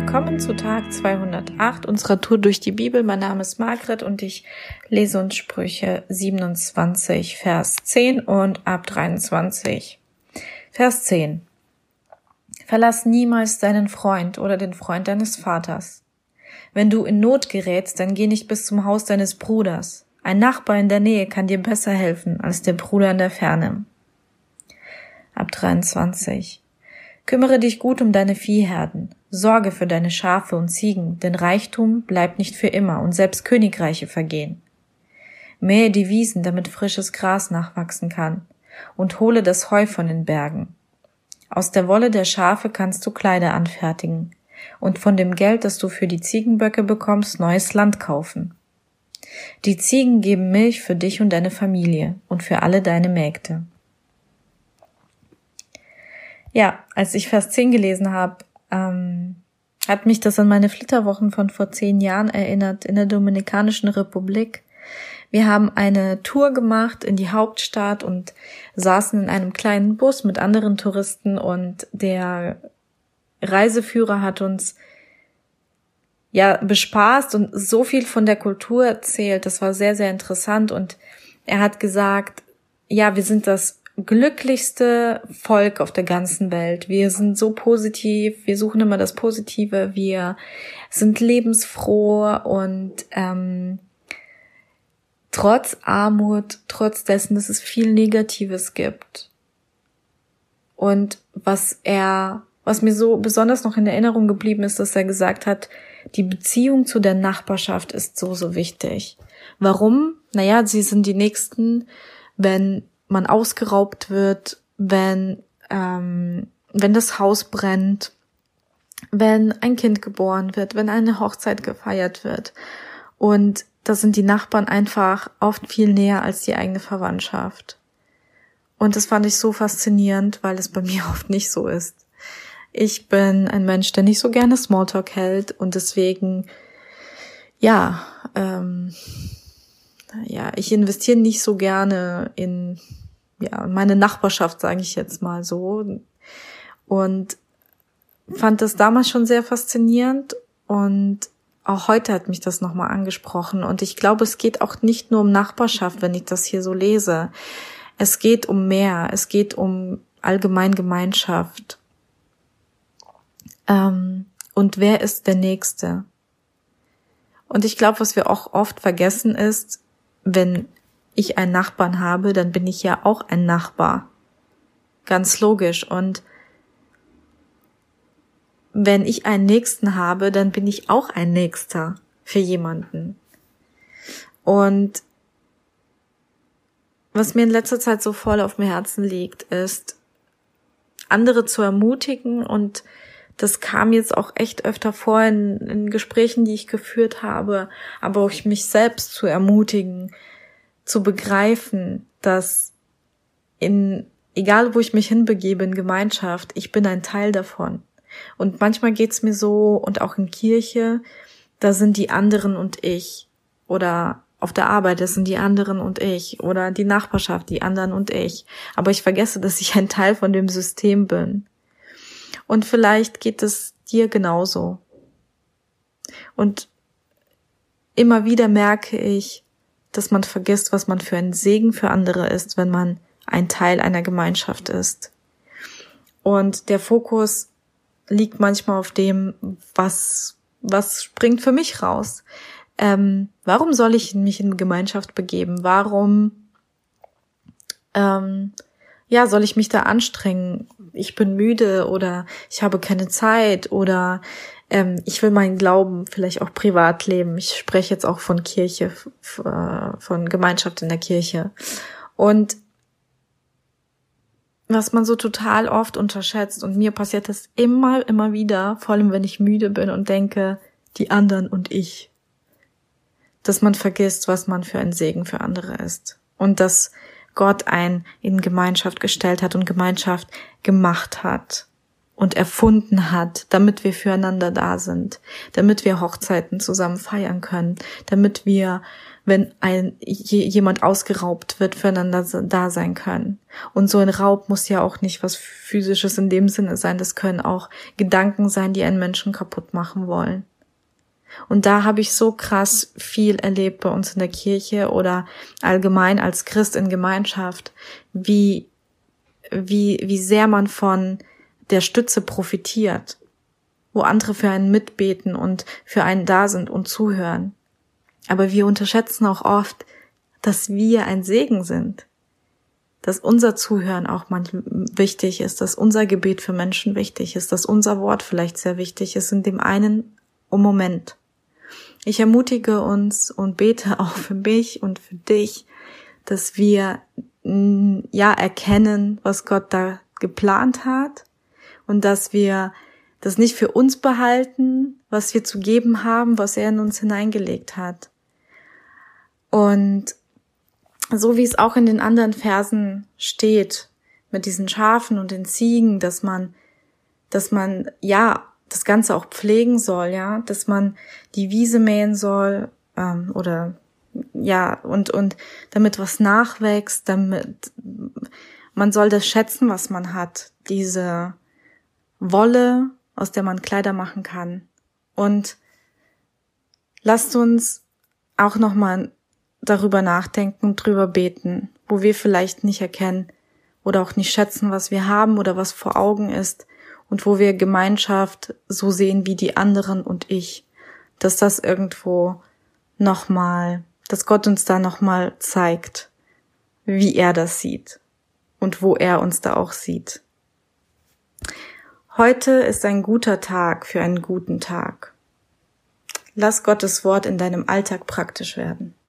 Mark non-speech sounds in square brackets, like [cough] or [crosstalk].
willkommen zu Tag 208 unserer Tour durch die Bibel. Mein Name ist Margret und ich lese uns Sprüche 27, Vers 10 und ab 23. Vers 10. Verlass niemals deinen Freund oder den Freund deines Vaters. Wenn du in Not gerätst, dann geh nicht bis zum Haus deines Bruders. Ein Nachbar in der Nähe kann dir besser helfen als der Bruder in der Ferne. Ab 23. Kümmere dich gut um deine Viehherden, sorge für deine Schafe und Ziegen, denn Reichtum bleibt nicht für immer und selbst Königreiche vergehen. Mähe die Wiesen, damit frisches Gras nachwachsen kann, und hole das Heu von den Bergen. Aus der Wolle der Schafe kannst du Kleider anfertigen und von dem Geld, das du für die Ziegenböcke bekommst, neues Land kaufen. Die Ziegen geben Milch für dich und deine Familie und für alle deine Mägde. Ja, als ich Vers 10 gelesen habe, ähm, hat mich das an meine Flitterwochen von vor zehn Jahren erinnert in der Dominikanischen Republik. Wir haben eine Tour gemacht in die Hauptstadt und saßen in einem kleinen Bus mit anderen Touristen und der Reiseführer hat uns ja bespaßt und so viel von der Kultur erzählt. Das war sehr, sehr interessant und er hat gesagt, ja, wir sind das glücklichste Volk auf der ganzen Welt. Wir sind so positiv, wir suchen immer das Positive, wir sind lebensfroh und ähm, trotz Armut, trotz dessen, dass es viel Negatives gibt. Und was er, was mir so besonders noch in Erinnerung geblieben ist, dass er gesagt hat, die Beziehung zu der Nachbarschaft ist so, so wichtig. Warum? Naja, sie sind die Nächsten, wenn man ausgeraubt wird, wenn, ähm, wenn das Haus brennt, wenn ein Kind geboren wird, wenn eine Hochzeit gefeiert wird. Und da sind die Nachbarn einfach oft viel näher als die eigene Verwandtschaft. Und das fand ich so faszinierend, weil es bei [laughs] mir oft nicht so ist. Ich bin ein Mensch, der nicht so gerne Smalltalk hält und deswegen, ja, ähm, ja, ich investiere nicht so gerne in ja, meine Nachbarschaft, sage ich jetzt mal so. Und fand das damals schon sehr faszinierend und auch heute hat mich das nochmal angesprochen. Und ich glaube, es geht auch nicht nur um Nachbarschaft, wenn ich das hier so lese. Es geht um mehr. Es geht um allgemein Gemeinschaft. Ähm, und wer ist der Nächste? Und ich glaube, was wir auch oft vergessen ist, wenn ich einen Nachbarn habe, dann bin ich ja auch ein Nachbar. Ganz logisch. Und wenn ich einen Nächsten habe, dann bin ich auch ein Nächster für jemanden. Und was mir in letzter Zeit so voll auf mir Herzen liegt, ist, andere zu ermutigen und das kam jetzt auch echt öfter vor in, in Gesprächen, die ich geführt habe, aber auch mich selbst zu ermutigen, zu begreifen, dass in, egal wo ich mich hinbegebe in Gemeinschaft, ich bin ein Teil davon. Und manchmal geht's mir so, und auch in Kirche, da sind die anderen und ich. Oder auf der Arbeit, das sind die anderen und ich. Oder die Nachbarschaft, die anderen und ich. Aber ich vergesse, dass ich ein Teil von dem System bin. Und vielleicht geht es dir genauso. Und immer wieder merke ich, dass man vergisst, was man für ein Segen für andere ist, wenn man ein Teil einer Gemeinschaft ist. Und der Fokus liegt manchmal auf dem, was, was springt für mich raus. Ähm, warum soll ich mich in Gemeinschaft begeben? Warum, ähm, ja, soll ich mich da anstrengen? Ich bin müde oder ich habe keine Zeit oder ähm, ich will meinen Glauben vielleicht auch privat leben. Ich spreche jetzt auch von Kirche, äh, von Gemeinschaft in der Kirche. Und was man so total oft unterschätzt und mir passiert das immer, immer wieder, vor allem wenn ich müde bin und denke, die anderen und ich. Dass man vergisst, was man für ein Segen für andere ist. Und dass Gott ein in Gemeinschaft gestellt hat und Gemeinschaft gemacht hat und erfunden hat, damit wir füreinander da sind, damit wir Hochzeiten zusammen feiern können, damit wir, wenn ein jemand ausgeraubt wird, füreinander da sein können. Und so ein Raub muss ja auch nicht was physisches in dem Sinne sein, das können auch Gedanken sein, die einen Menschen kaputt machen wollen. Und da habe ich so krass viel erlebt bei uns in der Kirche oder allgemein als Christ in Gemeinschaft, wie wie wie sehr man von der Stütze profitiert, wo andere für einen mitbeten und für einen da sind und zuhören. Aber wir unterschätzen auch oft, dass wir ein Segen sind, dass unser Zuhören auch manchmal wichtig ist, dass unser Gebet für Menschen wichtig ist, dass unser Wort vielleicht sehr wichtig ist in dem einen Moment. Ich ermutige uns und bete [laughs] auch für mich und für dich, dass wir ja erkennen, was Gott da geplant hat und dass wir das nicht für uns behalten, was wir zu geben haben, was er in uns hineingelegt hat. Und so wie es auch in den anderen Versen steht, mit diesen Schafen und den Ziegen, dass man, dass man, ja, das Ganze auch pflegen soll, ja, dass man die Wiese mähen soll, ähm, oder, ja, und, und damit was nachwächst, damit, man soll das schätzen, was man hat, diese, Wolle, aus der man Kleider machen kann. Und lasst uns auch nochmal darüber nachdenken drüber beten, wo wir vielleicht nicht erkennen oder auch nicht schätzen, was wir haben oder was vor Augen ist und wo wir Gemeinschaft so sehen wie die anderen und ich, dass das irgendwo nochmal, dass Gott uns da nochmal zeigt, wie er das sieht und wo er uns da auch sieht. Heute ist ein guter Tag für einen guten Tag. Lass Gottes Wort in deinem Alltag praktisch werden.